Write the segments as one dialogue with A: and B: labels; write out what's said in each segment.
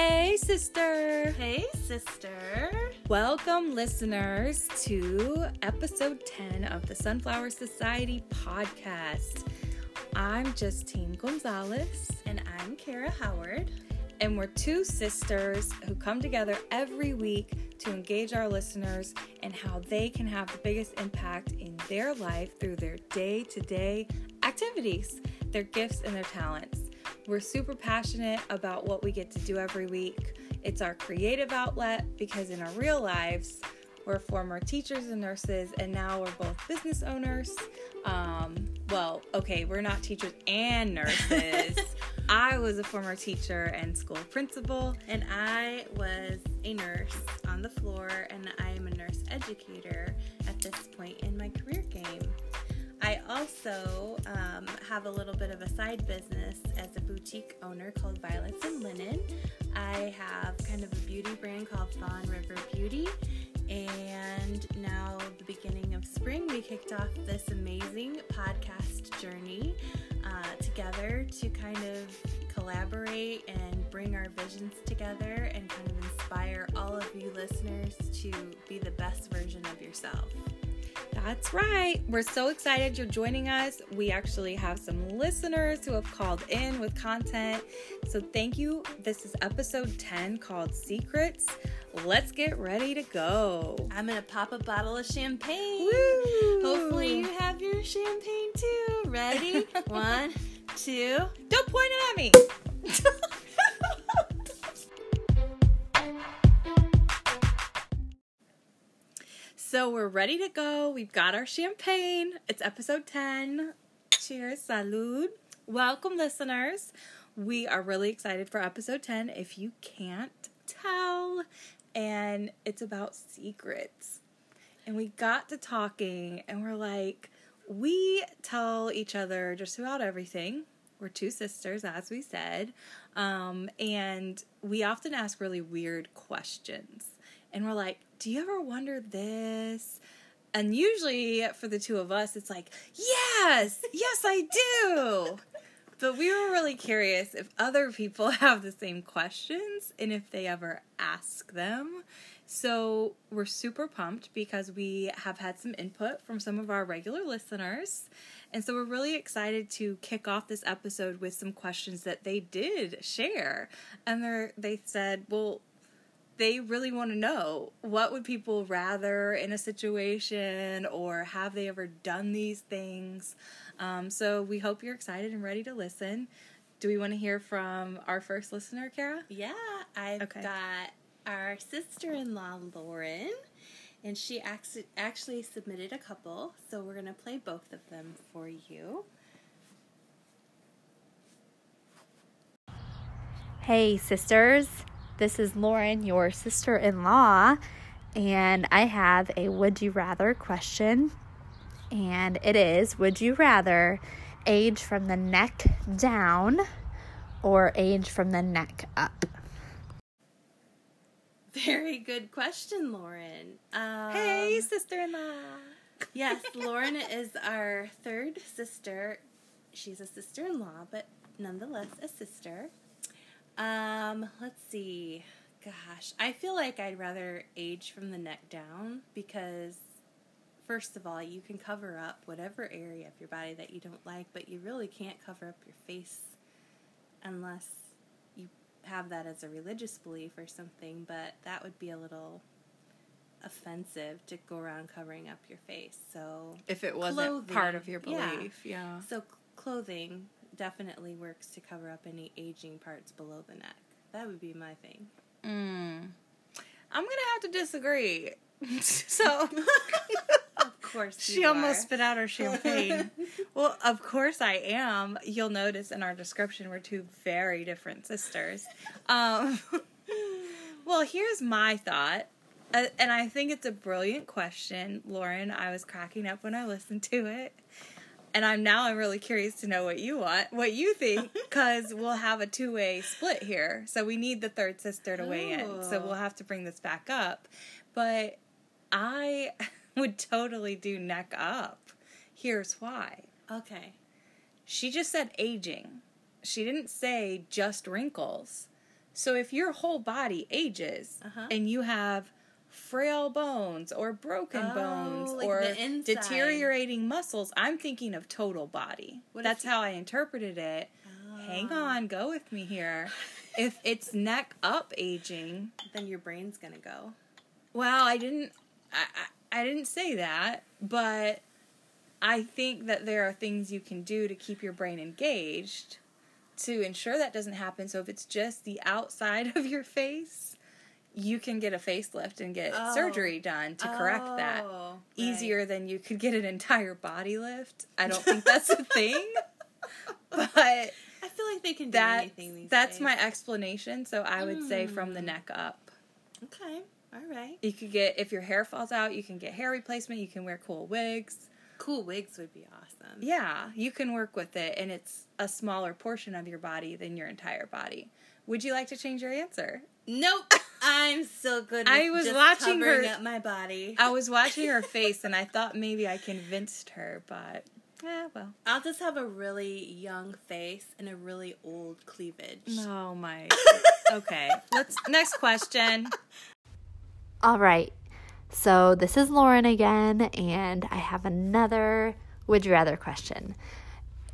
A: Hey, sister.
B: Hey, sister.
A: Welcome, listeners, to episode 10 of the Sunflower Society podcast. I'm Justine Gonzalez,
B: And I'm Kara Howard.
A: and we're two sisters who come together every week to engage our listeners and how they can have the biggest impact in their life through their day to day activities, their gifts, and their talents. We're super passionate about what we get to do every week. It's our creative outlet because in our real lives, we're former teachers and nurses, and now we're both business owners. Um, well, okay, we're not teachers and nurses. I was a former teacher and school principal.
B: And I was a nurse on the floor, and I am a nurse educator at this point in my career game. I also um, have a little bit of a side business as a boutique owner called Violets and Linen. I have kind of a beauty brand called Fawn River Beauty. And now, the beginning of spring, we kicked off this amazing podcast journey uh, together to kind of collaborate and bring our visions together and kind of inspire all of you listeners to be the best version of yourself.
A: That's right. We're so excited you're joining us. We actually have some listeners who have called in with content. So thank you. This is episode 10 called Secrets. Let's get ready to go.
B: I'm gonna pop a bottle of champagne.
A: Woo!
B: Hopefully, you have your champagne too. Ready? One, two.
A: Don't point it at me. so we're ready to go. We've got our champagne. It's episode 10. Cheers, salud. Welcome, listeners. We are really excited for episode 10 if you can't tell. And it's about secrets. And we got to talking, and we're like, we tell each other just about everything. We're two sisters, as we said. Um, and we often ask really weird questions. And we're like, do you ever wonder this? And usually for the two of us, it's like, yes, yes, I do. But we were really curious if other people have the same questions and if they ever ask them. So we're super pumped because we have had some input from some of our regular listeners. And so we're really excited to kick off this episode with some questions that they did share. And they they said, well, they really want to know what would people rather in a situation or have they ever done these things um, so we hope you're excited and ready to listen do we want to hear from our first listener kara
B: Yeah, I've
A: Okay.
B: got our sister in law, Lauren, and she actu- actually submitted a couple, so we're going to play both of them for you.
C: Hey, sisters. This is Lauren, your sister in law, and I have a would you rather question. And it is Would you rather age from the neck down or age from the neck up?
B: Very good question, Lauren. Um,
A: hey sister-in-law
B: yes, Lauren is our third sister. She's a sister in law, but nonetheless a sister. Um, let's see. Gosh, I feel like I'd rather age from the neck down because, first of all, you can cover up whatever area of your body that you don't like, but you really can't cover up your face unless you have that as a religious belief or something, but that would be a little offensive to go around covering up your face. So
A: if it wasn't
B: Clothing,
A: part of your belief yeah,
B: so clothing definitely works to cover up any aging parts below the neck. That would be my thing.
A: Mm. i'm gonna have to disagree so
B: Of course,
A: She
B: you
A: almost spit out her champagne. well, of course I am. You'll notice in our description we're two very different sisters. Um, well, here's my thought, uh, and I think it's a brilliant question, Lauren. I was cracking up when I listened to it, and I'm now I'm really curious to know what you want, what you think, because we'll have a two way split here. So we need the third sister to weigh in. So
B: Oh.
A: we'll have to bring this back up, but I would totally do neck up. Here's why.
B: Okay.
A: She just said aging. She didn't say just wrinkles. So if your whole body ages
B: Uh-huh.
A: and you have frail bones or broken
B: Oh,
A: bones
B: like
A: or deteriorating muscles, I'm thinking of total body.
B: What
A: That's
B: you-
A: how I interpreted it. Hang ah. on, go with me here. if it's neck up aging,
B: Then your brain's gonna go.
A: well, I didn't I, I, I didn't say that, but I think that there are things you can do to keep your brain engaged to ensure that doesn't happen. So if it's just the outside of your face, you can get a facelift and get
B: Oh.
A: surgery done to correct that.
B: Oh, right.
A: Easier than you could get an entire body lift. I don't think that's a thing. But
B: I feel like they can do
A: that
B: anything these
A: that's
B: days.
A: my explanation. So I would say from the
B: Mm.
A: neck up.
B: Okay. All right.
A: You could get if your hair falls out, you can get hair replacement. You can wear cool wigs.
B: Cool wigs would be awesome.
A: Yeah, you can work with it, and it's a smaller portion of your body than your entire body. Would you like to change your answer?
B: Nope. I'm so good. With
A: I was
B: just
A: watching her-
B: up my body.
A: I was watching her face, and I thought maybe I convinced her, but yeah, well.
B: I'll just have a really young face and a really old cleavage.
A: Oh my. Okay, let's next question.
C: All right. So this is Lauren again, and I have another would you rather question.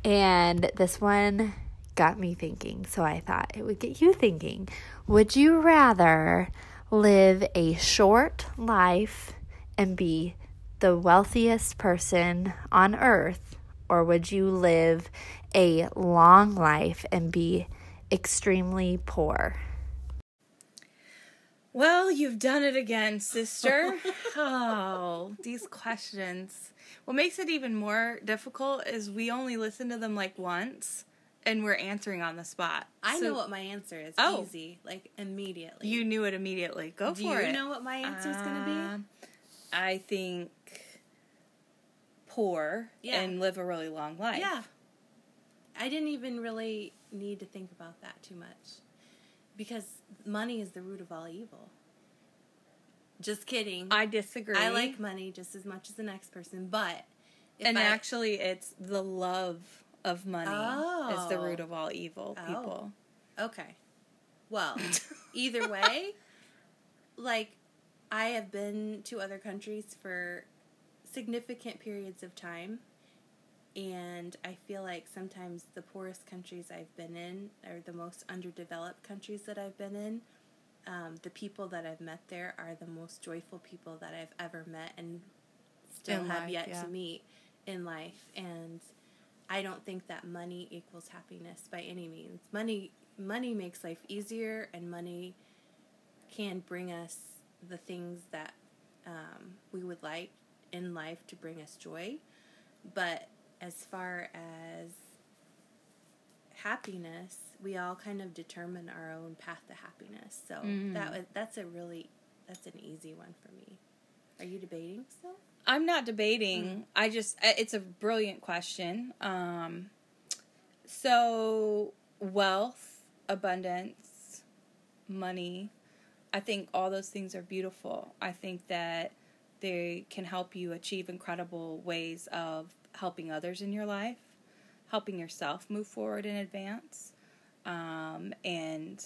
C: And this one got me thinking, so I thought it would get you thinking. Would you rather live a short life and be the wealthiest person on earth, or would you live a long life and be extremely poor?
A: Well, you've done it again, sister. oh, these questions. What makes it even more difficult is we only listen to them like once and we're answering on the spot.
B: I
A: So
B: know what my answer is.
A: Oh.
B: Easy, like immediately.
A: You knew it immediately. Go
B: Do
A: for it.
B: Do you know what my answer is going to be?
A: Um, I think poor
B: Yeah.
A: and live a really long life.
B: Yeah. I didn't even really need to think about that too much. Because money is the root of all evil. Just kidding.
A: I disagree.
B: I like money just as much as the next person, but
A: and
B: I-
A: actually, it's the love of money is the
B: Oh.
A: root of all evil.
B: Oh.
A: People.
B: Okay. Well, either way, like I have been to other countries for significant periods of time and I feel like sometimes the poorest countries I've been in or the most underdeveloped countries that I've been in. Um, the people that I've met there are the most joyful people that I've ever met and still
A: In
B: have
A: life,
B: yet
A: yeah.
B: to meet in life. And I don't think that money equals happiness by any means. Money money makes life easier, and money can bring us the things that um, we would like in life to bring us joy. But as far as happiness, we all kind of determine our own path to happiness. So
A: Mhm.
B: that was that's a really that's an easy one for me. Are you debating still?
A: I'm not debating.
B: Mm-hmm.
A: I just it's a brilliant question. Um so wealth, abundance, money, I think all those things are beautiful. I think that they can help you achieve incredible ways of helping others in your life, helping yourself move forward and advance. Um, and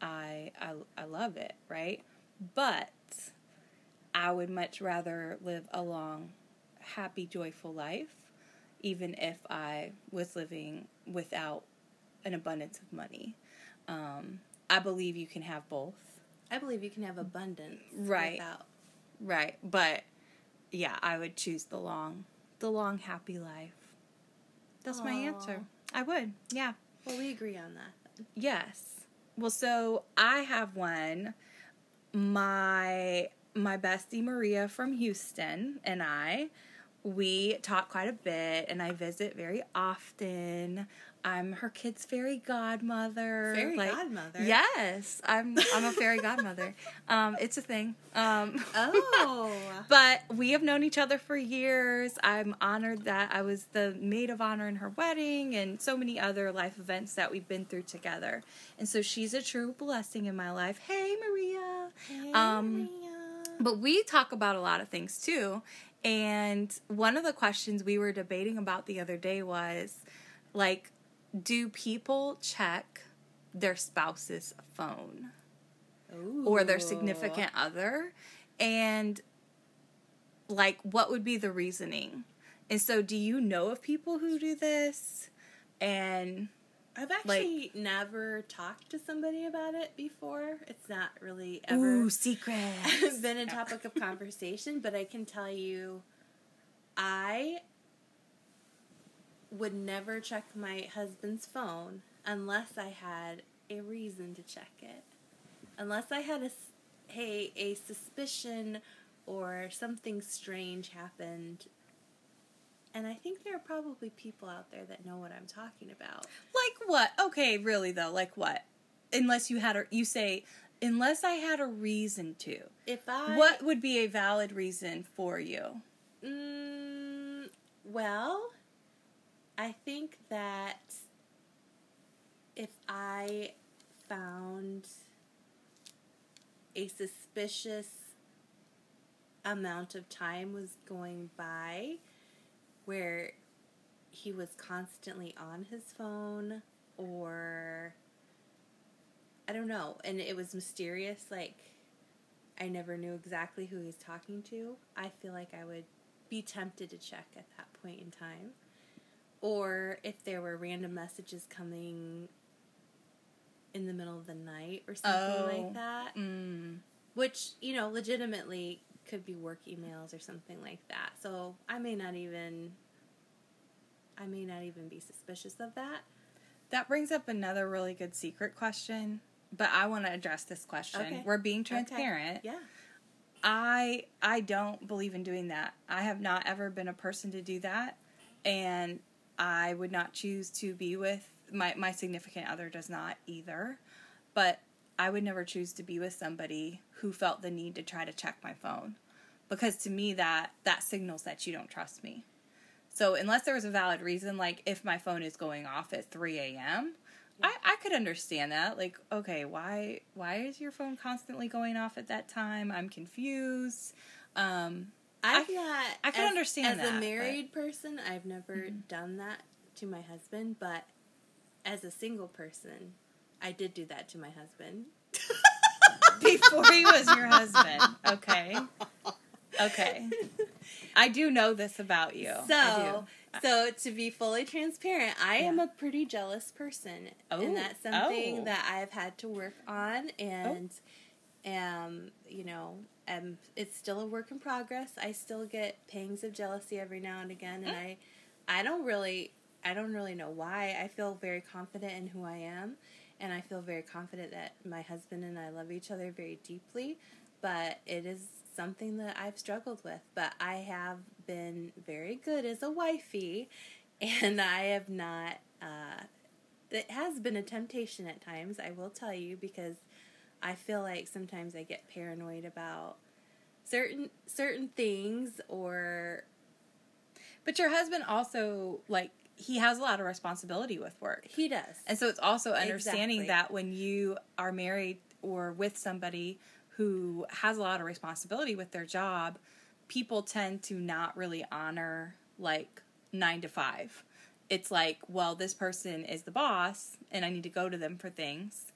A: I, I I love it, right? But I would much rather live a long, happy, joyful life, even if I was living without an abundance of money. Um, I believe you can have both.
B: I believe you can have abundance
A: Right.
B: without
A: Right, but yeah, I would choose the long, the long happy life. That's my answer. I would. Yeah.
B: Well, we agree on that.
A: Yes. Well, so I have one. My my bestie Maria from Houston and I, we talk quite a bit, and I visit very often. I'm her kid's fairy godmother.
B: Fairy
A: like-
B: godmother.
A: Yes, I'm. I'm a fairy godmother. Um, it's a thing. Um,
B: Oh.
A: but we have known each other for years. I'm honored that I was the maid of honor in her wedding and so many other life events that we've been through together. And so she's a true blessing in my life. Hey, Maria. Um,
B: Maria.
A: But we talk about a lot of things too. And one of the questions we were debating about the other day was like, do people check their spouse's phone? Or their significant other? And like what would be the reasoning? And so do you know of people who do this? And
B: I've actually never talked to somebody about it before. It's not really ever
A: ooh secret
B: been a topic of conversation, but I can tell you I would never check my husband's phone unless I had a reason to check it. Unless I had a hey, a suspicion or something strange happened. And I think there are probably people out there that know what I'm talking about.
A: like what? Okay really though like what? Unless you had a you say unless i had a reason to.
B: If I
A: what would be a valid reason for you?
B: Mm, well, I think that if I found a suspicious amount of time was going by where he was constantly on his phone or I don't know, and it was mysterious like I never knew exactly who he was talking to, I feel like I would be tempted to check at that point in time. Or if there were random messages coming in the middle of the night or something
A: Oh.
B: like that,
A: mm.
B: which, you know, legitimately could be work emails or something like that. So I may not even I may not even be suspicious of that.
A: that brings up another really good secret question but i want to address this question
B: Okay.
A: we're being transparent
B: Yeah.
A: I I don't believe in doing that. I have not ever been a person to do that, and I would not choose to be with my my significant other does not either. But I would never choose to be with somebody who felt the need to try to check my phone, because to me that that signals that you don't trust me. So unless there was a valid reason, like if my phone is going off at three a.m. I, I could understand that. Like, okay, why why is your phone constantly going off at that time? I'm confused. Um,
B: I've
A: I-
B: not.
A: I can
B: as-
A: understand
B: As
A: that,
B: a
A: but-
B: married person, I've never
A: Mm-hmm.
B: done that to my husband, but as a single person, I did do that to my husband.
A: before he was your husband. Okay. Okay. I do know this about you.
B: So, so to be fully transparent, I am a pretty jealous person,
A: Oh,
B: and that's something
A: oh.
B: that I've had to work on, and um, you know, um, it's still a work in progress. I still get pangs of jealousy every now and again, and I, I don't really, I don't really know why. I feel very confident in who I am, and I feel very confident that my husband and I love each other very deeply. But it is something that I've struggled with. But I have been very good as a wifey, and I have not. Uh, it has been a temptation at times. I will tell you because I feel like sometimes I get paranoid about certain certain things or
A: But your husband also like he has a lot of responsibility with work.
B: he does.
A: And so it's also understanding
B: Exactly.
A: that when you are married or with somebody who has a lot of responsibility with their job, people tend to not really honor like nine to five. It's like, well, this person is the boss and I need to go to them for things.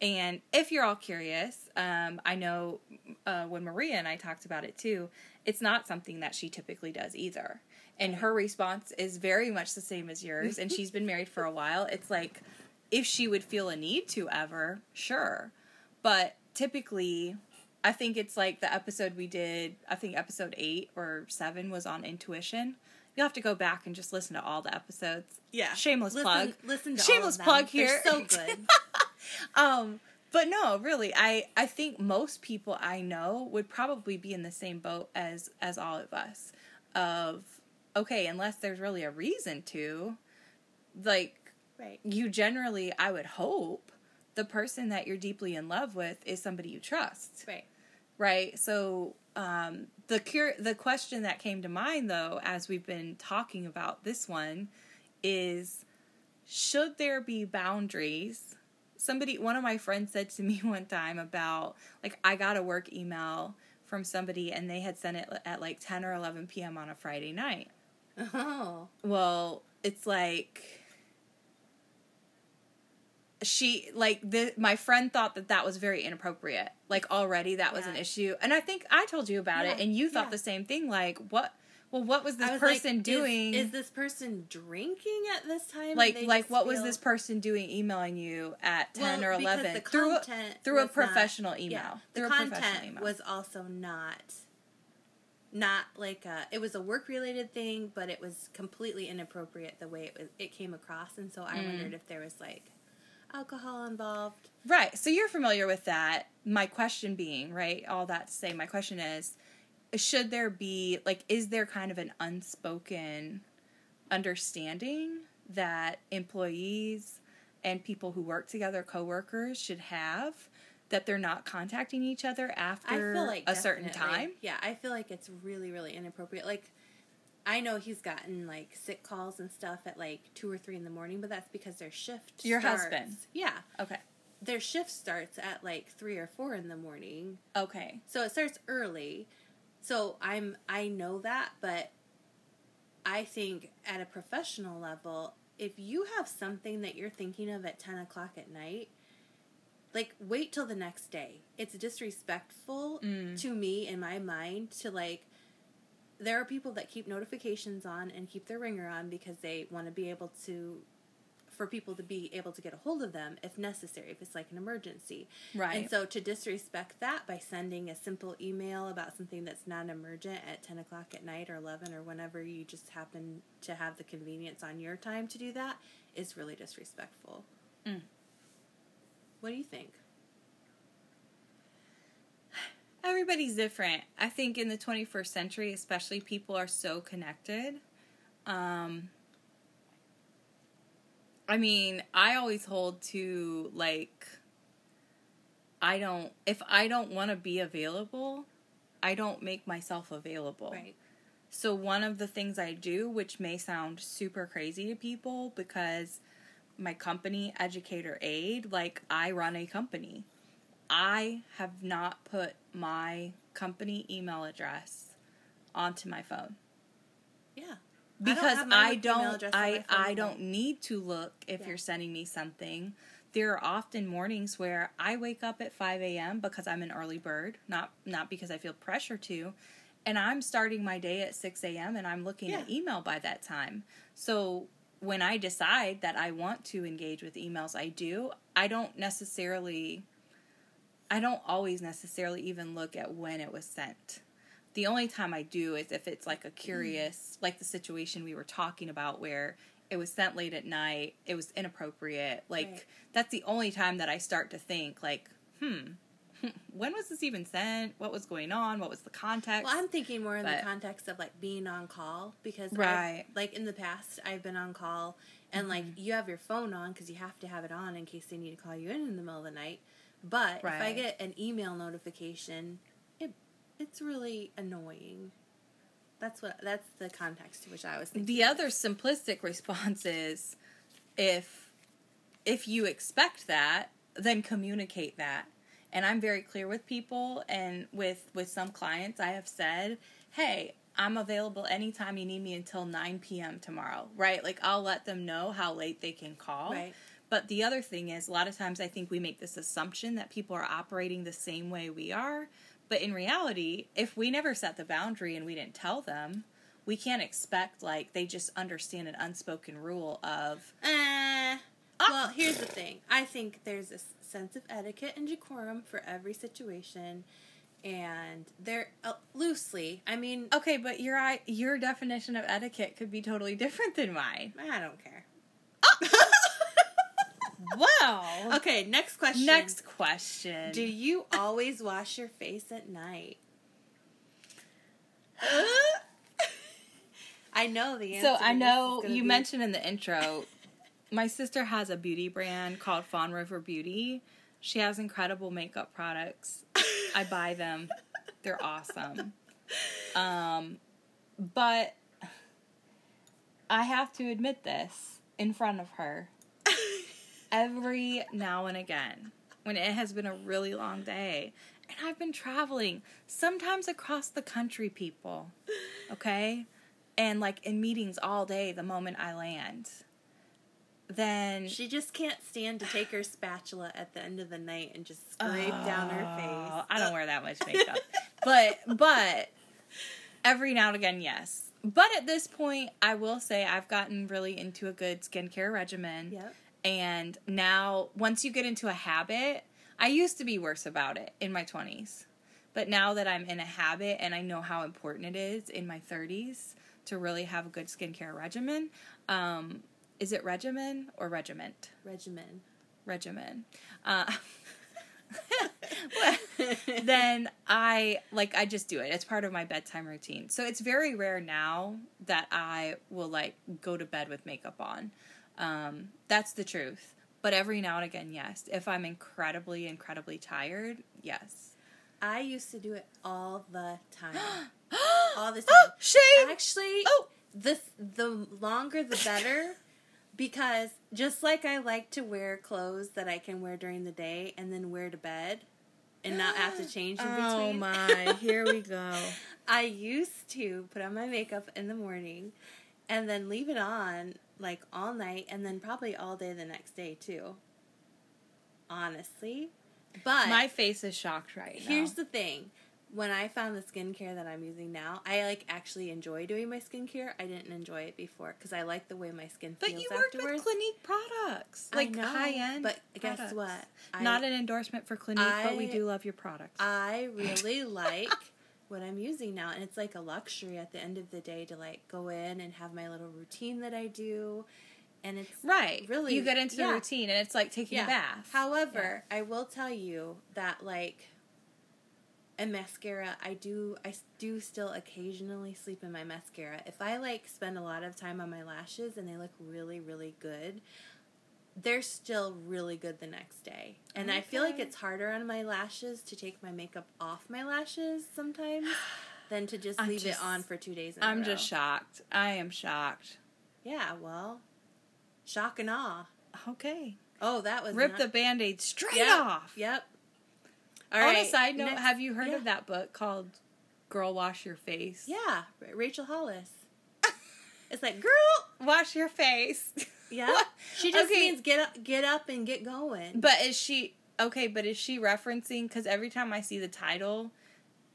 A: And if you're all curious, um, I know uh, when Maria and I talked about it too, it's not something that she typically does either. And her response is very much the same as yours. and she's been married for a while. It's like, if she would feel a need to ever, sure. But typically, I think it's like the episode we did, I think episode eight or seven was on intuition. You'll have to go back and just listen to all the episodes.
B: yeah.
A: Shameless
B: listen,
A: plug.
B: Listen to
A: Shameless
B: all of them.
A: plug
B: They're
A: here.
B: so good.
A: Um, but no, really, I I think most people I know would probably be in the same boat as as all of us. Of okay, unless there's really a reason to, like
B: right.
A: you generally, I would hope the person that you're deeply in love with is somebody you trust,
B: Right.
A: right? So um, the cure, the question that came to mind though, as we've been talking about this one, is should there be boundaries? Somebody, one of my friends said to me one time about like I got a work email from somebody and they had sent it at like 10 or 11 p.m. on a Friday night.
B: Oh.
A: Well, it's like she like the my friend thought that that was very inappropriate. Like already that was an issue, and I think I told you about it, and you thought
B: yeah.
A: the same thing. Like what? Well, what was this
B: was
A: person
B: like,
A: doing?
B: Is, this person drinking at this time?
A: like like what was this person doing emailing you at 10
B: Well,
A: or 11
B: the
A: through a, through a
B: was not-
A: professional email
B: Yeah, the
A: through a professional
B: content
A: email
B: was also not not like a, it was a work related thing, but it was completely inappropriate the way it was it came across, and so I
A: Mm.
B: wondered if there was like alcohol involved.
A: right so you're familiar with that my question being right all that to say my question is should there be like is there kind of an unspoken understanding that employees and people who work together coworkers should have that they're not contacting each other after
B: I feel like
A: a certain time
B: Yeah, I feel like it's really, really inappropriate. Like, I know he's gotten like sick calls and stuff at like two or three in the morning, but that's because their shift.
A: Your
B: starts-
A: husband.
B: Yeah,
A: okay
B: their shift starts at like three or four in the morning,
A: okay
B: so it starts early. So I'm I know that, but I think at a professional level, if you have something that you're thinking of at ten o'clock at night, like wait till the next day. It's disrespectful
A: Mm.
B: to me in my mind to like there are people that keep notifications on and keep their ringer on because they want to be able to for people to be able to get a hold of them if necessary if it's like an emergency
A: right
B: and so to disrespect that by sending a simple email about something that's not emergent at 10 o'clock at night or 11 or whenever you just happen to have the convenience on your time to do that is really disrespectful.
A: Mm.
B: What do you think?
A: everybody's different. I think in the 21st century, especially, people are so connected. Um, I mean, I always hold to like, I don't, if I don't want to be available, I don't make myself available.
B: Right.
A: So, one of the things I do, which may sound super crazy to people because my company, Educator Aid, like I run a company. I have not put my company email address onto my phone
B: Yeah.
A: because I don't I
B: phone
A: I
B: either.
A: don't need to look if
B: Yeah.
A: you're sending me something. There are often mornings where I wake up at 5 a.m. because I'm an early bird, not not because I feel pressure to, and I'm starting my day at 6 a.m. and I'm looking at email by that time. So when I decide that I want to engage with emails, I do. I don't necessarily I don't always necessarily even look at when it was sent. The only time I do is if it's like a curious, like the situation we were talking about where it was sent late at night, it was inappropriate. Like
B: Right.
A: that's the only time that I start to think like, hmm, when was this even sent? What was going on? What was the context?
B: Well, I'm thinking more in
A: But-
B: the context of like being on call because I've-
A: Right.
B: like in the past I've been on call and like
A: Mm-hmm.
B: you have your phone on because you have to have it on in case they need to call you in in the middle of the night. But if I get an email notification, it it's really annoying. That's what that's the context to which I was thinking.
A: the other simplistic response is if if you expect that then communicate that and i'm very clear with people and with with some clients i have said hey i'm available anytime you need me until 9 p.m tomorrow right like i'll let them know how late they can call
B: Right.
A: but the other thing is a lot of times i think we make this assumption that people are operating the same way we are but in reality if we never set the boundary and we didn't tell them we can't expect like they just understand an unspoken rule of
B: Eh. Well, here's the thing. I think there's a sense of etiquette and decorum for every situation, and they're uh, loosely. I mean,
A: okay but your i- your definition of etiquette could be totally different than mine
B: I don't care.
A: wow
B: Okay, next question.
A: next question
B: Do you always wash your face at night? I know the answer.
A: so
B: to
A: i
B: this
A: know
B: gonna
A: you
B: be-
A: mentioned in the intro my sister has a beauty brand called fawn river beauty. She has incredible makeup products. I buy them. They're awesome. Um but i have to admit this in front of her. Every now and again when it has been a really long day and I've been traveling sometimes across the country people okay? And like in meetings all day the moment I land then
B: She just can't stand to take her spatula at the end of the night and just scrape down her
A: Oh,
B: face.
A: I don't wear that much makeup. but but every now and again, yes. But at this point, I will say I've gotten really into a good skincare regimen.
B: Yep.
A: And now once you get into a habit, I used to be worse about it in my 20s. But now that I'm in a habit and I know how important it is in my 30s to really have a good skincare regimen, um, is it regimen or regiment?
B: Regimen.
A: regimen. Uh, then I like I just do it. It's part of my bedtime routine. So it's very rare now that I will like go to bed with makeup on. Um, that's the truth. But every now and again, yes. If I'm incredibly, incredibly tired, yes.
B: I used to do it all the time.
A: All
B: the
A: Oh,
B: time.
A: shame.
B: Actually,
A: Oh.
B: the the longer the better because just like I like to wear clothes that I can wear during the day and then wear to bed and not have to change in
A: Oh
B: between.
A: Oh my, here we go.
B: I used to put on my makeup in the morning and then leave it on like all night and then probably all day the next day too. Honestly. But
A: My face is shocked right now.
B: Here's the thing. When I found the skincare that I'm using now, I like actually enjoy doing my skincare. I didn't enjoy it before because I like the way my skin feels.
A: but you worked
B: afterwards.
A: with Clinique products, like
B: know,
A: high end.
B: But guess what? I,
A: Not an endorsement for Clinique, but we do love your products.
B: I really like what I'm using now, and it's like a luxury at the end of the day to like go in and have my little routine that I do, and it's
A: right.
B: really-
A: you get into the routine, and it's like taking a bath.
B: However, I will tell you that like a mascara, I do i do still occasionally sleep in my mascara. If I like spend a lot of time on my lashes and they look really really good, they're still really good the next day. And I feel like it's harder on my lashes to take my makeup off my lashes sometimes than to just leave
A: just-
B: it on for 2 days
A: I'm just shocked. I am shocked.
B: Yeah, well, shock and awe.
A: Okay.
B: Oh, that was
A: Rip
B: not-
A: the band aid straight
B: Yep,
A: off.
B: Yep. All
A: On
B: right.
A: a side note,
B: next-
A: have you heard
B: yeah.
A: of that book called Girl Wash Your Face?
B: Yeah, Rachel Hollis. it's like, girl.
A: Wash your face.
B: Yeah.
A: What?
B: She just
A: Okay.
B: means get up, get up, and get going.
A: But is she okay? But is she referencing? Because every time I see the title,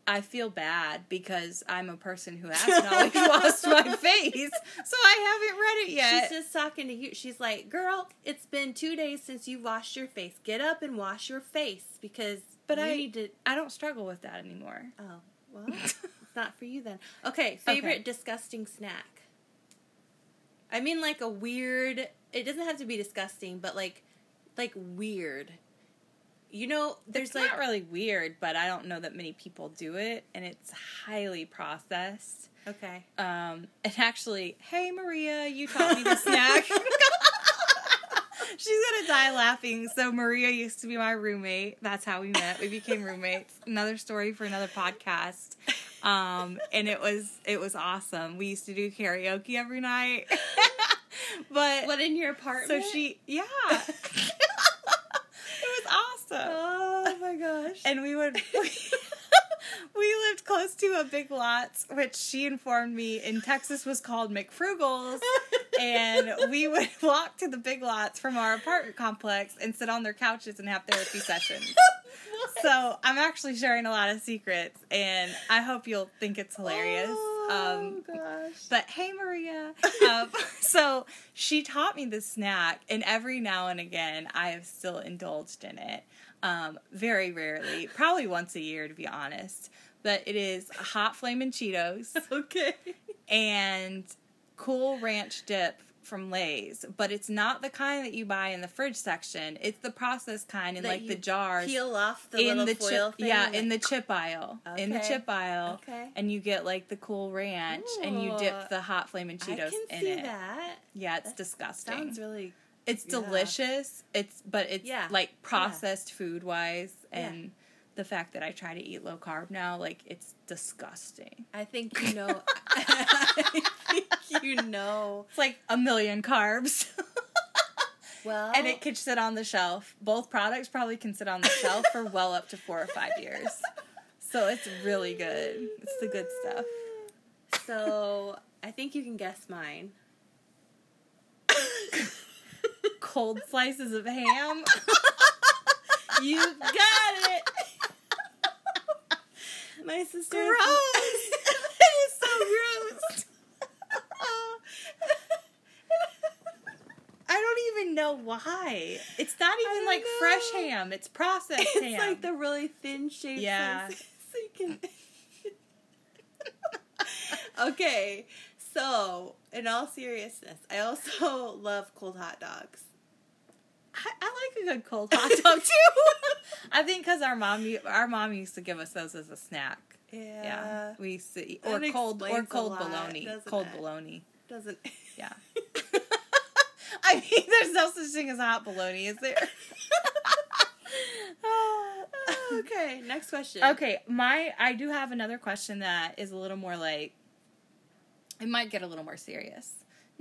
A: I feel bad because I'm a person who hasn't always washed my face, so I haven't read it yet.
B: She's just talking to you. She's like, girl, it's been two days since you washed your face. Get up and wash your face because
A: But
B: you
A: I-
B: need to.
A: I don't struggle with that anymore.
B: Oh, well, it's not for you then. Okay, favorite
A: Okay.
B: disgusting snack. I mean, like a weird. It doesn't have to be disgusting, but like, like weird. You know, there's
A: It's
B: like
A: not really weird, but I don't know that many people do it, and it's highly processed.
B: okay.
A: Um, and actually, hey Maria, you taught me the snack. She's gonna die laughing. So Maria used to be my roommate. That's how we met. We became roommates. Another story for another podcast. Um, and it was it was awesome. We used to do karaoke every night. but
B: What in your apartment?
A: so she yeah. it was awesome
B: Oh my gosh.
A: and we would we lived close to a big lots which she informed me in texas was called mcfrugals and we would walk to the big lots from our apartment complex and sit on their couches and have therapy sessions so i'm actually sharing a lot of secrets and i hope you'll think it's hilarious
B: Oh
A: um,
B: gosh.
A: but hey, Maria. Um, so she taught me this snack, and every now and again, I have still indulged in it. Um, very rarely, probably once a year, to be honest. But it is hot flaming Cheetos
B: okay.
A: and Cool Ranch dip from Lay's, but it's not the kind that you buy in the fridge section. It's the processed kind in
B: That
A: like the
B: you
A: jars
B: Peel off the
A: in
B: little
A: the
B: foil
A: chip,
B: thing.
A: yeah,
B: and
A: in
B: like-
A: the chip aisle, in the chip aisle,
B: Okay.
A: and you get like the Cool Ranch, and you dip the hot flaming
B: I
A: Cheetos
B: can
A: in
B: see
A: it.
B: that.
A: Yeah, it's
B: That
A: disgusting.
B: Sounds really.
A: It's
B: yeah.
A: delicious. It's but it's
B: Yeah.
A: like processed food wise,
B: Yeah.
A: and the fact that I try to eat low carb now, like it's disgusting.
B: I think you know. I think you know.
A: It's like a million carbs.
B: Well,
A: and it could sit on the shelf. Both products probably can sit on the shelf for well up to four or five years. So it's really good. It's the good stuff.
B: So I think you can guess mine.
A: Cold slices of ham.
B: You got it. My sister.
A: Gross. it is so gross. I don't even know why. It's not even like fresh ham. It's processed
B: It's
A: ham.
B: It's like the really thin shaped
A: Yeah.
B: can. okay, so in all seriousness, I also love cold hot dogs.
A: I, I like a good cold hot dog too. I think because our mom, our mom used to give us those as a snack.
B: Yeah,
A: Yeah, we used to eat, or cold or cold bologna, cold
B: it?
A: bologna.
B: doesn't.
A: Yeah. I mean, there's no such thing as hot bologna, is there?
B: Oh, okay, next question.
A: okay, my I do have another question that is a little more like it might get a little more serious.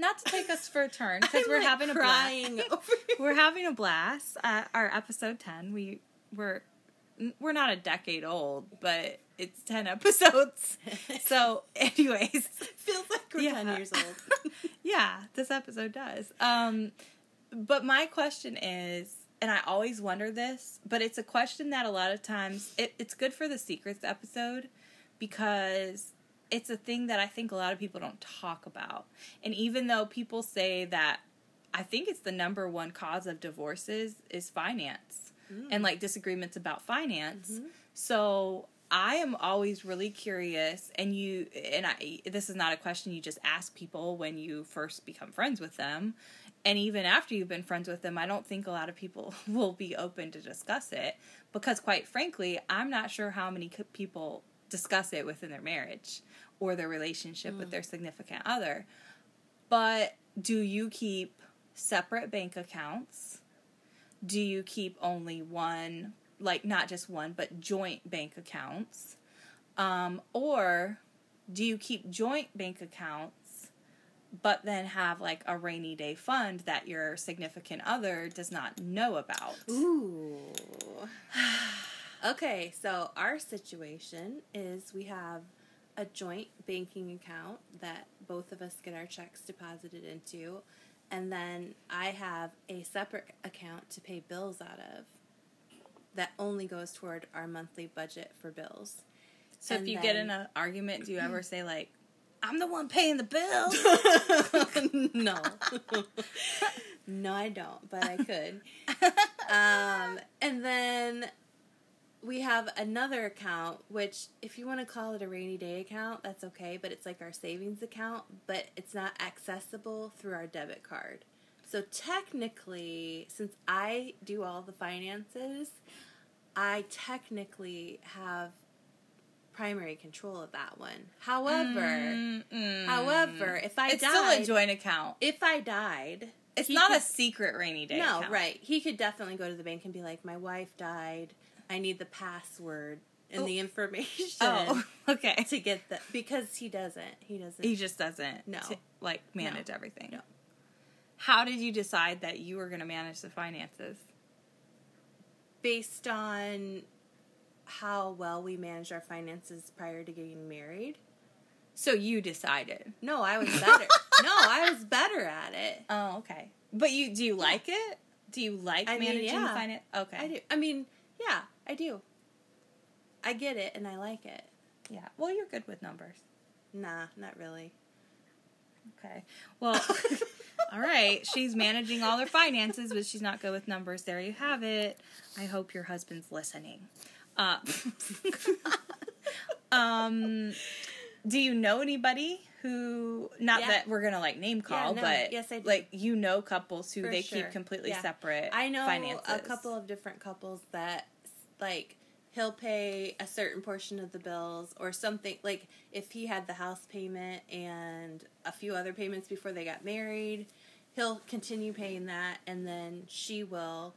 A: Not to take us for a turn because we're
B: like,
A: having a
B: crying
A: blast.
B: over here.
A: we're having a blast. Uh, our episode ten. We we're we're not a decade old, but it's ten episodes. So, anyways,
B: feels like we're
A: Yeah.
B: ten years old.
A: yeah, this episode does. Um, but my question is, and I always wonder this, but it's a question that a lot of times it, it's good for the secrets episode because it's a thing that I think a lot of people don't talk about. And even though people say that I think it's the number one cause of divorces is finance mm. and like disagreements about finance. Mm-hmm. So I am always really curious and you and I this is not a question you just ask people when you first become friends with them. And even after you've been friends with them, I don't think a lot of people will be open to discuss it because quite frankly, I'm not sure how many people discuss it within their marriage or their relationship with their significant other. But do you keep separate bank accounts? Do you keep only one, like not just one, but joint bank accounts? Um, or do you keep joint bank accounts, but then have like a rainy day fund that your significant other does not know about?
B: Ooh. okay, so our situation is we have a joint banking account that both of us get our checks deposited into, and then I have a separate account to pay bills out of that only goes toward our monthly budget for bills.
A: So if
B: And
A: you get in an argument, do you ever say like, "I'm the one paying the bills?
B: no. no, I don't, but I could. um, and then we have another account, which, if you want to call it a rainy day account, that's okay, but it's like our savings account, but it's not accessible through our debit card. So technically, since I do all the finances, I technically have primary control of that one. However,
A: Mm-mm.
B: however, if I
A: it's
B: died,
A: still a joint account.
B: if I died,
A: It's not a secret rainy day.
B: no,
A: account.
B: right. He could definitely go to the bank and be like, "My wife died. I need the password and
A: Oh.
B: the information
A: Oh, okay.
B: to get the because he doesn't. He doesn't.
A: He just doesn't
B: No.
A: t- like manage everything.
B: No.
A: How did you decide that you were going to manage the finances?
B: based on how well we managed our finances prior to getting married.
A: So you decided.
B: No, I was better. no, I was better at it.
A: Oh, okay. But you do you like it? Do you like
B: I mean,
A: managing the
B: yeah.
A: finance? Okay.
B: I do. I mean, yeah, I do. I get it and I like it.
A: Yeah. Well, you're good with numbers.
B: Nah, not really.
A: Okay. Well, all right. She's managing all her finances, but she's not good with numbers. There you have it. I hope your husband's listening. Uh, um, do you know anybody who? Not
B: Yeah.
A: that we're gonna like name call,
B: no.
A: but
B: Yes, I do.
A: like you know couples who
B: For
A: they
B: sure.
A: keep completely
B: Yeah.
A: separate.
B: I know
A: finances.
B: a couple of different couples that like he'll pay a certain portion of the bills or something like if he had the house payment and a few other payments before they got married, he'll continue paying that and then she will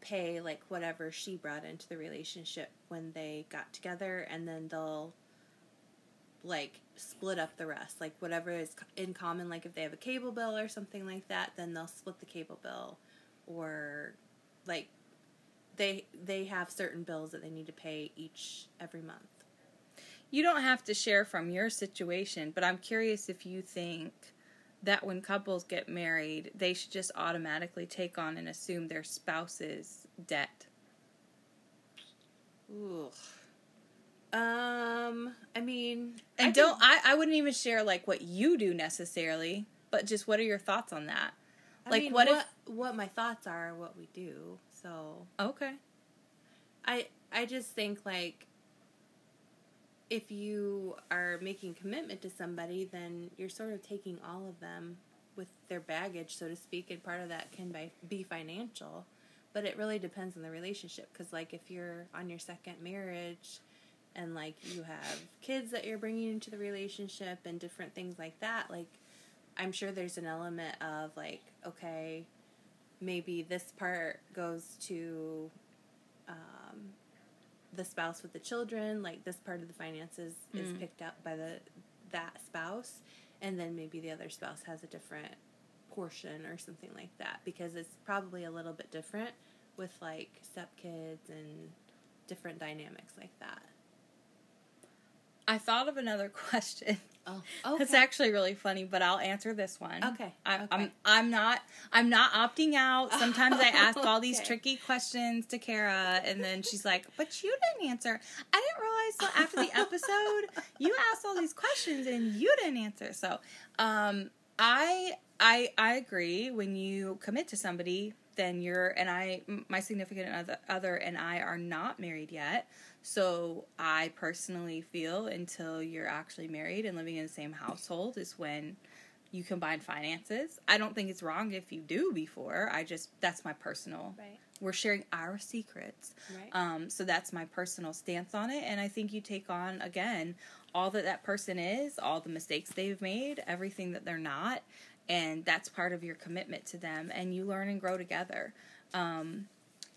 B: pay like whatever she brought into the relationship when they got together and then they'll like split up the rest. Like whatever is in common like if they have a cable bill or something like that then they'll split the cable bill or like they they have certain bills that they need to pay each every month
A: You don't have to share from your situation, but I'm curious if you think that when couples get married, they should just automatically take on and assume their spouse's debt.
B: Ooh. Um, I mean,
A: And
B: I
A: don't I, I wouldn't even share like what you do necessarily, but just what are your thoughts on that?
B: I
A: like,
B: mean,
A: what if-
B: what what my thoughts are what we do. So
A: Okay.
B: I I just think like if you are making commitment to somebody, then you're sort of taking all of them with their baggage, so to speak, and part of that can by, be financial. But it really depends on the relationship because, like, if you're on your second marriage and like you have kids that you're bringing into the relationship and different things like that, like, I'm sure there's an element of like, okay, maybe this part goes to um, the spouse with the children like this part of the finances is
A: Mm.
B: picked up by the that spouse and then maybe the other spouse has a different portion or something like that because it's probably a little bit different with like stepkids and different dynamics like that
A: I thought of another question.
B: Oh
A: It's actually really funny, but I'll answer this one.
B: Okay,
A: I,
B: okay.
A: I'm I'm not I'm not opting out. Sometimes I ask all these
B: Okay.
A: tricky questions to Kara, and then she's like, "But you didn't answer." I didn't realize till after the episode you asked all these questions and you didn't answer. So, um, I I I agree. When you commit to somebody, then you're and I my significant other, other and I are not married yet. So I personally feel until you're actually married and living in the same household is when you combine finances. I don't think it's wrong if you do before. I just that's my personal.
B: right
A: We're sharing our secrets.
B: right
A: Um, so that's my personal stance on it, and I think you take on again all that that person is, all the mistakes they've made, everything that they're not, and that's part of your commitment to them, and you learn and grow together. Um,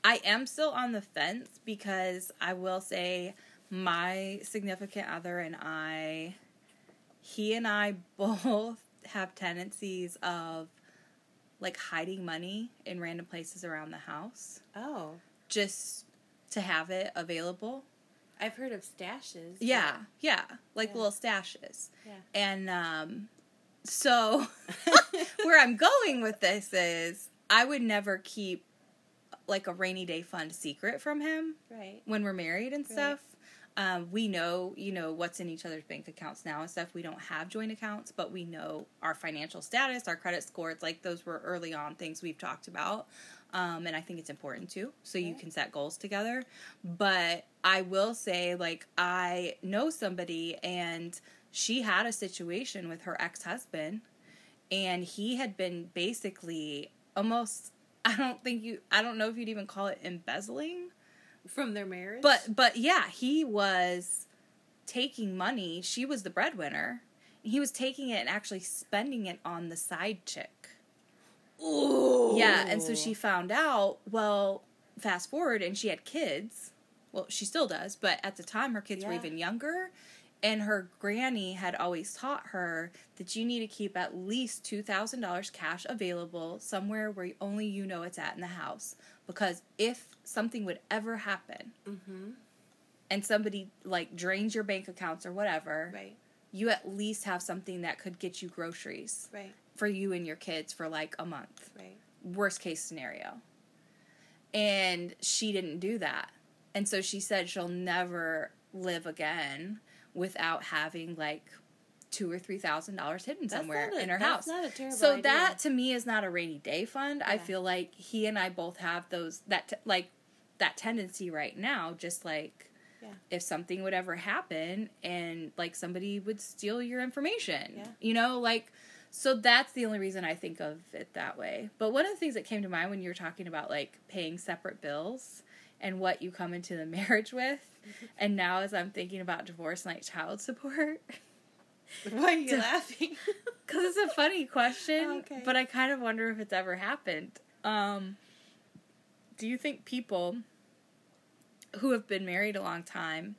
A: I am still on the fence because I will say my significant other and I, he and I both have tendencies of like hiding money in random places around the house
B: oh
A: just to have it available.
B: i've heard of stashes
A: Yeah, yeah, like
B: Yeah.
A: little stashes.
B: yeah
A: And um so where I'm going with this is I would never keep like a rainy day fund secret from him
B: right
A: when we're married and
B: Right.
A: stuff. Um, we know, you know, what's in each other's bank accounts now and stuff. We don't have joint accounts, but we know our financial status, our credit score. It's like those were early on things we've talked about. Um, and I think it's important too, so you can set goals together. But I will say, like, I know somebody and she had a situation with her ex husband, and he had been basically almost, I don't think you, I don't know if you'd even call it embezzling
B: from their marriage
A: but but yeah, he was taking money. She was the breadwinner. He was taking it and actually spending it on the side chick.
B: Ooh.
A: Yeah, and so she found out, well, fast forward and she had kids. Well, she still does, but at the time her kids were even younger. And her granny had always taught her that you need to keep at least $2,000 cash available somewhere where only you know it's at in the house. Because if something would ever happen
B: Mm-hmm.
A: and somebody like drains your bank accounts or whatever,
B: Right.
A: you at least have something that could get you groceries
B: Right.
A: for you and your kids for like a month
B: Right.
A: worst case scenario. And she didn't do that. And so she said she'll never live again without having like two or three thousand dollars hidden
B: That's
A: somewhere
B: a-
A: in her house.
B: not a terrible
A: so
B: idea.
A: that to me is not a rainy day fund. I feel like he and I both have those that t- like that tendency right now. Just like
B: Yeah.
A: if something would ever happen and like somebody would steal your information,
B: Yeah.
A: you know, like so that's the only reason I think of it that way. But one of the things that came to mind when you were talking about like paying separate bills and what you come into the marriage with, and now as I'm thinking about divorce and like child support,
B: Why are you laughing?
A: because it's a funny question,
B: Okay.
A: but I kind of wonder if it's ever happened. Um, do you think people who have been married a long time,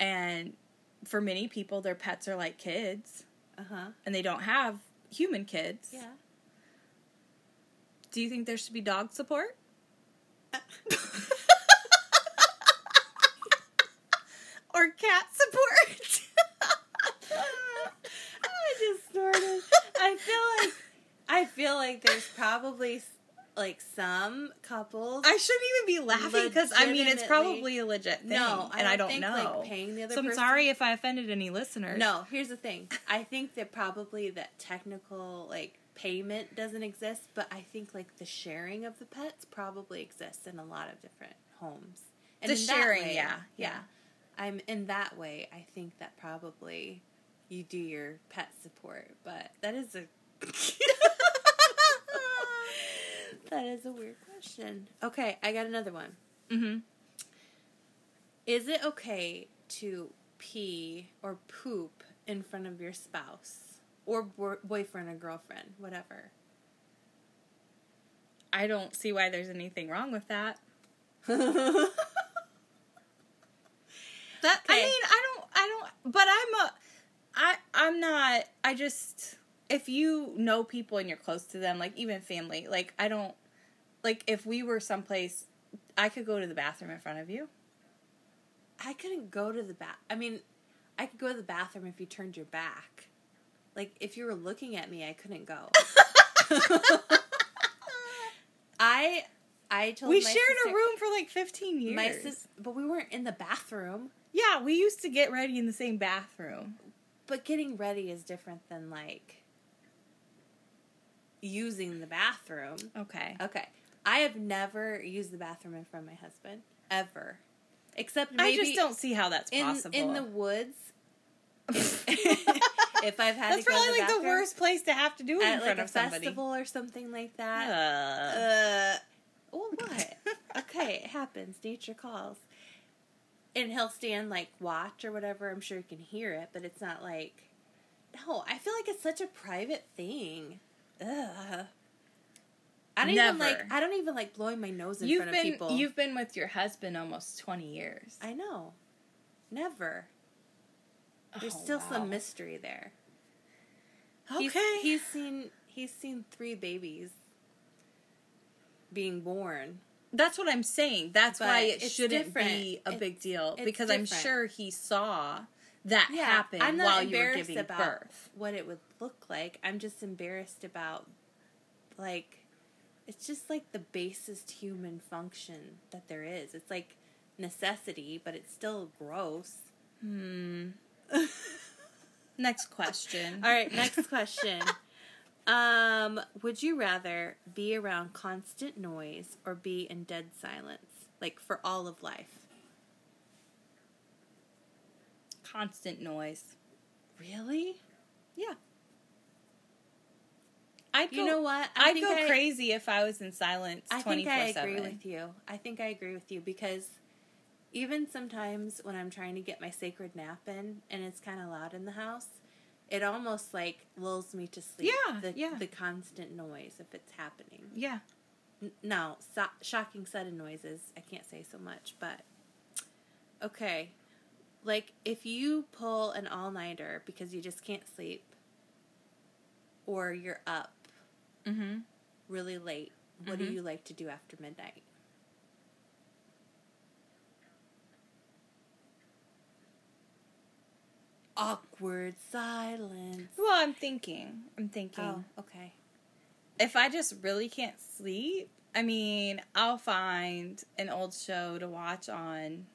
A: and for many people, their pets are like kids,
B: uh huh.
A: and they don't have human kids?
B: Yeah.
A: Do you think there should be dog support? Or cat support?
B: I just snorted. I feel like I feel like there's probably like some couples.
A: I shouldn't even be laughing because I mean it's probably a legit thing,
B: no, I
A: and I
B: don't think,
A: know.
B: Like, paying the other
A: so I'm
B: person-
A: sorry if I offended any listeners.
B: No, here's the thing. I think that probably that technical like payment doesn't exist, but I think like the sharing of the pets probably exists in a lot of different homes.
A: The sharing,
B: way-
A: yeah, yeah.
B: I'm in that way. I think that probably you do your pet support, but that is a that is a weird question. Okay, I got another one.
A: Mm-hmm.
B: Is it okay to pee or poop in front of your spouse or bo- boyfriend or girlfriend, whatever?
A: I don't see why there's anything wrong with that. That I mean, I don't, I don't, but I'm a, I, I'm not. I just, if you know people and you're close to them, like even family, like I don't, like if we were someplace, I could go to the bathroom in front of you.
B: I couldn't go to the bath. I mean, I could go to the bathroom if you turned your back. Like if you were looking at me, I couldn't go. I I told
A: we shared
B: sister-
A: a room for like 15 years.
B: My sis, but we weren't in the bathroom.
A: Yeah, we used to get ready in the same bathroom.
B: But getting ready is different than like using the bathroom.
A: Okay.
B: Okay. I have never used the bathroom in front of my husband ever, except
A: I just don't see how that's
B: in
A: possible.
B: in the woods. if I've had
A: that's
B: to go
A: probably
B: the
A: like the worst place to have to do it in front
B: like a
A: of somebody.
B: festival or something like that.
A: Uh,
B: Uh, well, what? okay, it happens. Nature calls. And he'll stand like watch or whatever. I'm sure you can hear it, but it's not like. No, I feel like it's such a private thing. Ugh. I don't even like. I don't even like blowing my nose in
A: you've
B: front
A: been
B: of people.
A: you've been with your husband almost 20 years.
B: I know. Never. There's
A: Oh,
B: still
A: wow.
B: some mystery there.
A: Okay.
B: He's, he's seen he's seen three babies being born.
A: That's what I'm saying. That's
B: But
A: why it shouldn't
B: different.
A: be a big deal because I'm sure he saw that
B: Yeah,
A: happen
B: I'm not
A: while you were giving
B: about
A: birth.
B: what it would look like. I'm just embarrassed about like it's just like the basest human function that there is. It's like necessity, but it's still gross.
A: Hmm. Next question.
B: All right, next question. um, would you rather be around constant noise or be in dead silence, like for all of life?
A: Constant noise.
B: Really?
A: Yeah. I'd
B: You
A: go,
B: know what?
A: I'd go
B: I-
A: crazy if I was in silence
B: I think I agree with you. I think I agree with you because even sometimes when I'm trying to get my sacred nap in and it's kind of loud in the house, it almost like lulls me to sleep.
A: Yeah,
B: the,
A: yeah.
B: the constant noise if it's happening.
A: Yeah.
B: N- No, so- shocking sudden noises. I can't say so much, but okay. Like if you pull an all nighter because you just can't sleep, or you're up
A: Mm-hmm.
B: really late, what do
A: Mhm.
B: you like to do after midnight? Awkward silence.
A: Well, I'm thinking. I'm thinking.
B: Oh, okay.
A: If I just really can't sleep, I mean, I'll find an old show to watch on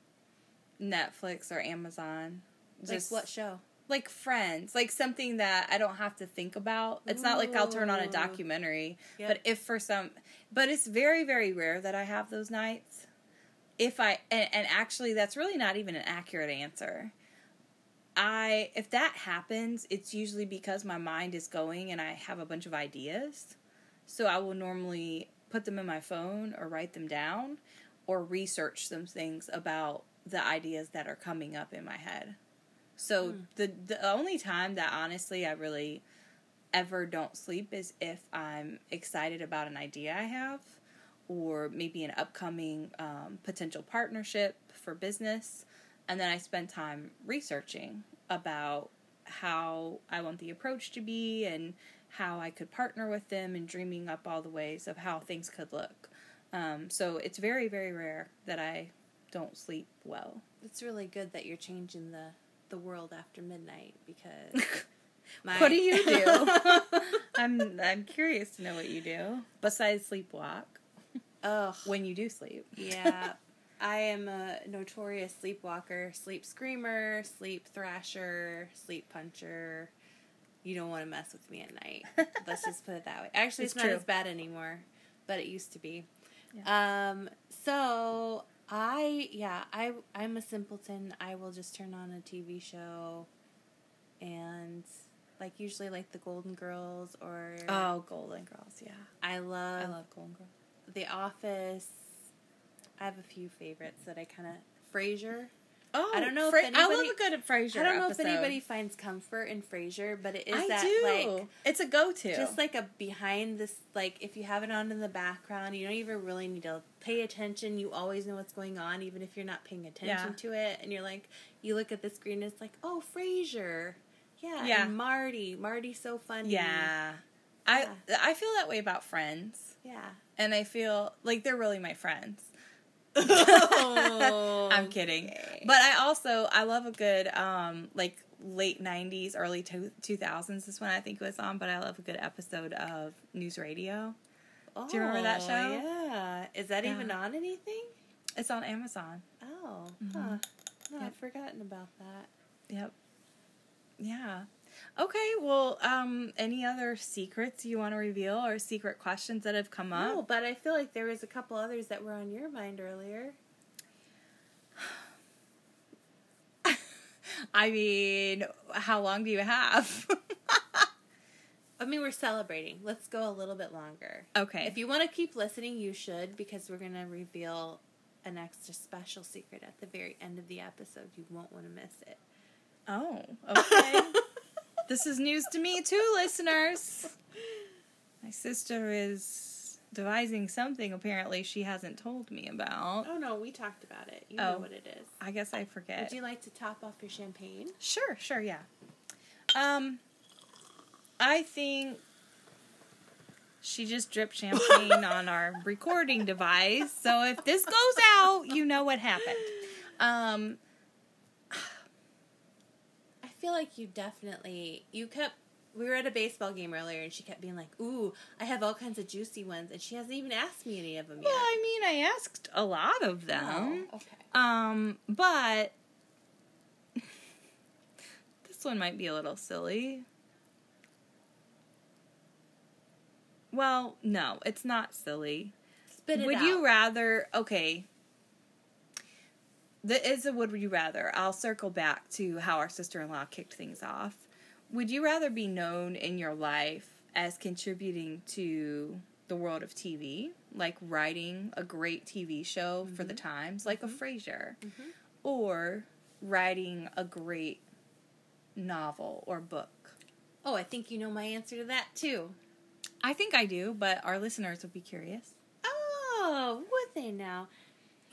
A: Netflix or Amazon.
B: Like what show?
A: Like Friends, like something that I don't have to think about. It's not like I'll turn on a documentary,
B: Yep.
A: but if for some, but it's very, very rare that I have those nights. If I, and, and actually, that's really not even an accurate answer. I, if that happens, it's usually because my mind is going and I have a bunch of ideas. So I will normally put them in my phone or write them down or research some things about the ideas that are coming up in my head. So
B: Hmm.
A: the the only time that honestly I really ever don't sleep is if I'm excited about an idea I have or maybe an upcoming um, potential partnership for business. And then I spend time researching about how I want the approach to be and how I could partner with them and dreaming up all the ways of how things could look. Um, so it's very, very rare that I don't sleep well.
B: It's really good that you're changing the the world after midnight because My,
A: What do you do? I'm I'm curious to know what you do besides sleepwalk
B: Ugh.
A: when you do sleep.
B: Yeah. I am a notorious sleepwalker, sleep screamer, sleep thrasher, sleep puncher. You don't want to mess with me at night. Let's just put it that way. Actually, it's,
A: It's
B: not as bad anymore, but it used to be. Um, so I, yeah, I, I'm a simpleton. I will just turn on a TV show and like usually like the Golden Girls or
A: Oh, Golden Girls, yeah.
B: I love
A: I love Golden Girls.
B: the Office. I have a few favorites that I kind of Frasier.
A: Oh,
B: I don't know if
A: Fra- I love
B: anybody-
A: a good Frasier
B: I don't know
A: episode.
B: if anybody finds comfort in Frasier, but it is
A: I
B: that
A: do.
B: like
A: it's a go-to.
B: just like a behind this like if you have it on in the background, you don't even really need to pay attention. You always know what's going on, even if you're not paying attention
A: Yeah.
B: to it. And you're like, you look at the screen, and it's like, oh, Frasier, yeah,
A: Yeah.
B: and Marty, Marty's so funny,
A: yeah. I I feel that way about friends,
B: yeah.
A: and I feel like they're really my friends.
B: Oh,
A: I'm kidding.
B: okay.
A: But I also I love a good um like late 90s early two, 2000s is when I think it was on but I love a good episode of News Radio. Do you remember that
B: Oh,
A: show?
B: Yeah. Is that even on anything?
A: It's on Amazon.
B: Oh,
A: Mhm.
B: huh. No,
A: Yep.
B: I'd forgotten about that.
A: Yep. Yeah. Okay, well, um any other secrets you want to reveal or secret questions that have come up?
B: No, but I feel like there was a couple others that were on your mind earlier.
A: I mean, how long do you have?
B: I mean, we're celebrating. Let's go a little bit longer.
A: okay.
B: If you want to keep listening, you should because we're going to reveal an extra special secret at the very end of the episode. You won't want to miss it.
A: Oh, okay. this is news to me too, listeners. My sister is devising something apparently she hasn't told me about.
B: oh no, we talked about it. You
A: Oh.
B: know what it is.
A: I guess I forget.
B: Would you like to top off your champagne?
A: Sure, sure, yeah. Um I think she just dripped champagne on our recording device. So if this goes out, you know what happened. Um
B: feel like you definitely you kept we were at a baseball game earlier and she kept being like, "Ooh, I have all kinds of juicy ones," and she hasn't even asked me any of them
A: well,
B: yet.
A: I mean, I asked a lot of them.
B: Oh, okay.
A: Um, but this one might be a little silly. Well, no, it's not silly.
B: Spit it
A: would
B: out.
A: you rather? Okay, is a would you rather. I'll circle back to how our sister in law kicked things off. Would you rather be known in your life as contributing to the world of TV, like writing a great TV show for the Times, like a Frasier,
B: Mhm.
A: or writing a great novel or book?
B: Oh, I think you know my answer to that too.
A: I think I do, but our listeners would be curious.
B: Oh, would they now?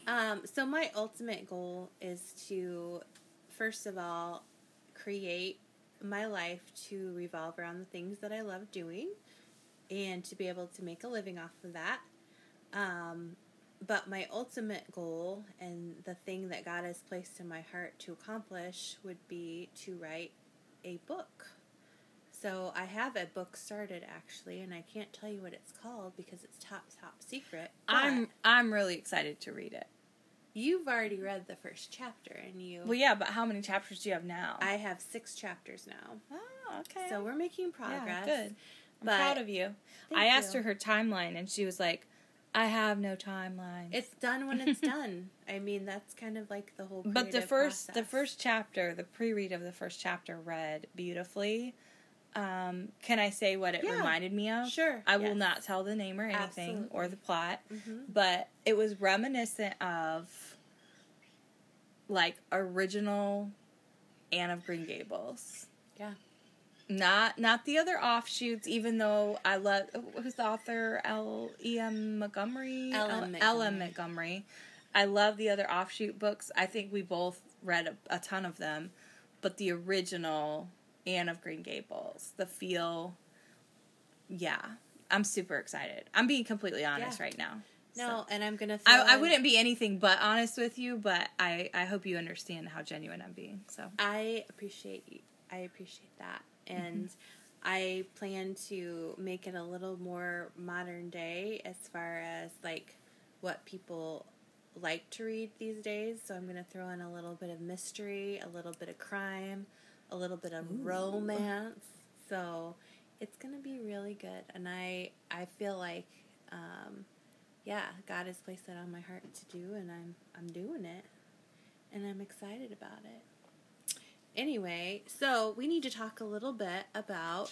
B: Um, so my ultimate goal is to, first of all, create my life to revolve around the things that I love doing, and to be able to make a living off of that. Um, but my ultimate goal and the thing that God has placed in my heart to accomplish would be to write a book. So I have a book started actually, and I can't tell you what it's called because it's top top secret.
A: I'm I'm really excited to read it.
B: You've already read the first chapter, and you.
A: Well, yeah, but how many chapters do you have now?
B: I have six chapters now,
A: oh, okay.
B: so we're making
A: yeah,
B: progress.
A: good. I'm
B: but-
A: proud of you. I asked
B: you.
A: her her timeline, and she was like, "I have no timeline."
B: It's done when it's done. I mean, that's kind of like the whole.
A: but the first the first chapter, the pre-read of the first chapter, read beautifully. Um, can I say what it
B: Yeah.
A: reminded me of?
B: Sure,
A: I will not tell the name or anything
B: Absolutely.
A: or the plot.
B: Mhm.
A: but it was reminiscent of like original Anne of Green Gables.
B: Yeah.
A: Not not the other offshoots, even though I love who's the author L E M Montgomery
B: L.M.
A: L M Montgomery. I love the other offshoot books. I think we both read a, a ton of them, but the original Anne of Green Gables, the feel, yeah, I'm super excited. I'm being completely honest
B: Yeah.
A: right now.
B: No,
A: So-
B: and I'm gonna. Throw
A: I, I wouldn't be anything but honest with you, but I, I hope you understand how genuine I'm being. So
B: I appreciate you. I appreciate that. Mm-hmm. and I plan to make it a little more modern day as far as like what people like to read these days. So I'm going to throw in a little bit of mystery, a little bit of crime, a little bit of romance. So it's going to be really good, and I I feel like. Um, yeah, God has placed that on my heart to do, and I'm I'm doing it, and I'm excited about it. Anyway, so we need to talk a little bit about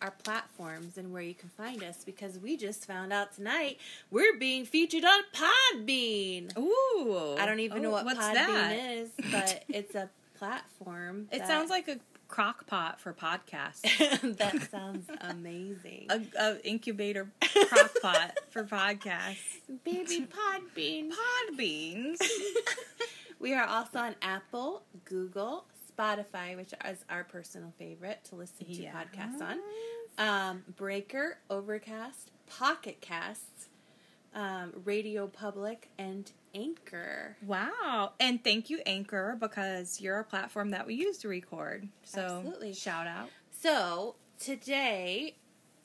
B: our platforms and where you can find us because we just found out tonight we're being featured on Podbean.
A: Ooh.
B: I don't even
A: Oh,
B: know what Podbean
A: that?
B: is, but it's a platform.
A: It sounds like a crock pot for podcasts.
B: that sounds amazing.
A: a, a incubator crock pot for podcasts.
B: Baby Podbean.
A: Pod beans.
B: we are also on Apple, Google, Spotify, which is our personal favorite to listen to podcasts on. Um, Breaker, Overcast, Pocket Casts, um, Radio Public, and Anchor.
A: Wow. And thank you, Anchor, because you're a platform that we use to record. So
B: Absolutely.
A: shout out.
B: So today,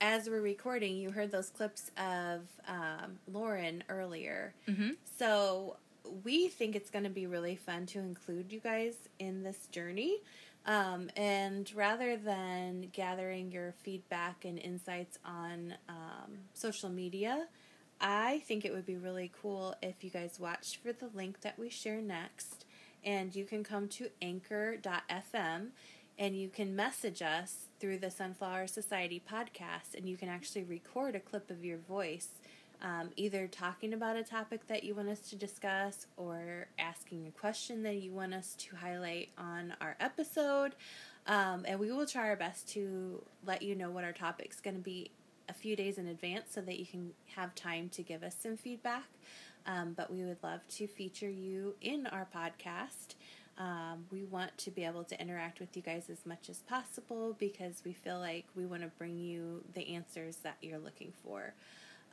B: as we're recording, you heard those clips of um, Lauren earlier.
A: Mm-hmm.
B: So we think it's going to be really fun to include you guys in this journey. Um, and rather than gathering your feedback and insights on um, social media, I think it would be really cool if you guys watched for the link that we share next. And you can come to anchor.fm and you can message us through the Sunflower Society podcast, and you can actually record a clip of your voice um, either talking about a topic that you want us to discuss or asking a question that you want us to highlight on our episode. Um, and we will try our best to let you know what our topic's going to be a few days in advance so that you can have time to give us some feedback. Um, but we would love to feature you in our podcast. Um, we want to be able to interact with you guys as much as possible because we feel like we want to bring you the answers that you're looking for.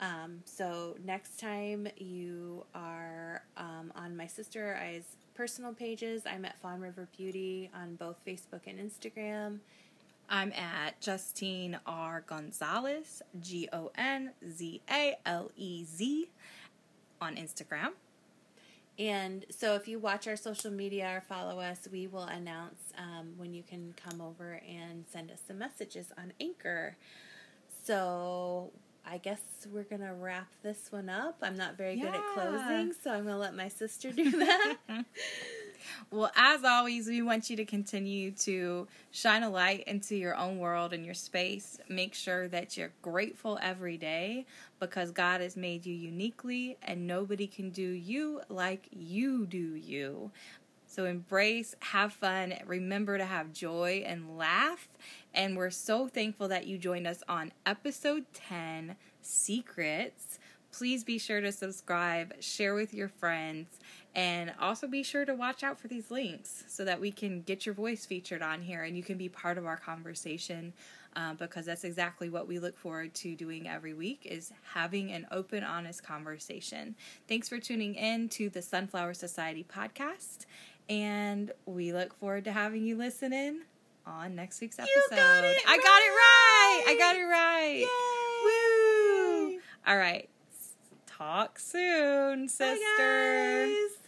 B: Um, so next time you are um, on my sister I's personal pages, I'm at Fawn River Beauty on both Facebook and Instagram.
A: I'm at Justine R. Gonzalez, G O N Z A L E Z, on Instagram.
B: And so if you watch our social media or follow us, we will announce um, when you can come over and send us some messages on Anchor. So I guess we're going to wrap this one up. I'm not very good at closing, so I'm going to let my sister do that.
A: Well, as always, we want you to continue to shine a light into your own world and your space. Make sure that you're grateful every day because God has made you uniquely and nobody can do you like you do you. So embrace, have fun, remember to have joy and laugh. And we're so thankful that you joined us on episode 10 Secrets. Please be sure to subscribe, share with your friends, and also be sure to watch out for these links so that we can get your voice featured on here and you can be part of our conversation uh, because that's exactly what we look forward to doing every week is having an open honest conversation thanks for tuning in to the sunflower society podcast and we look forward to having you listen in on next week's episode
B: You got it
A: i got it right i got it right
B: Yay!
A: Woo! All right. Talk soon, sisters.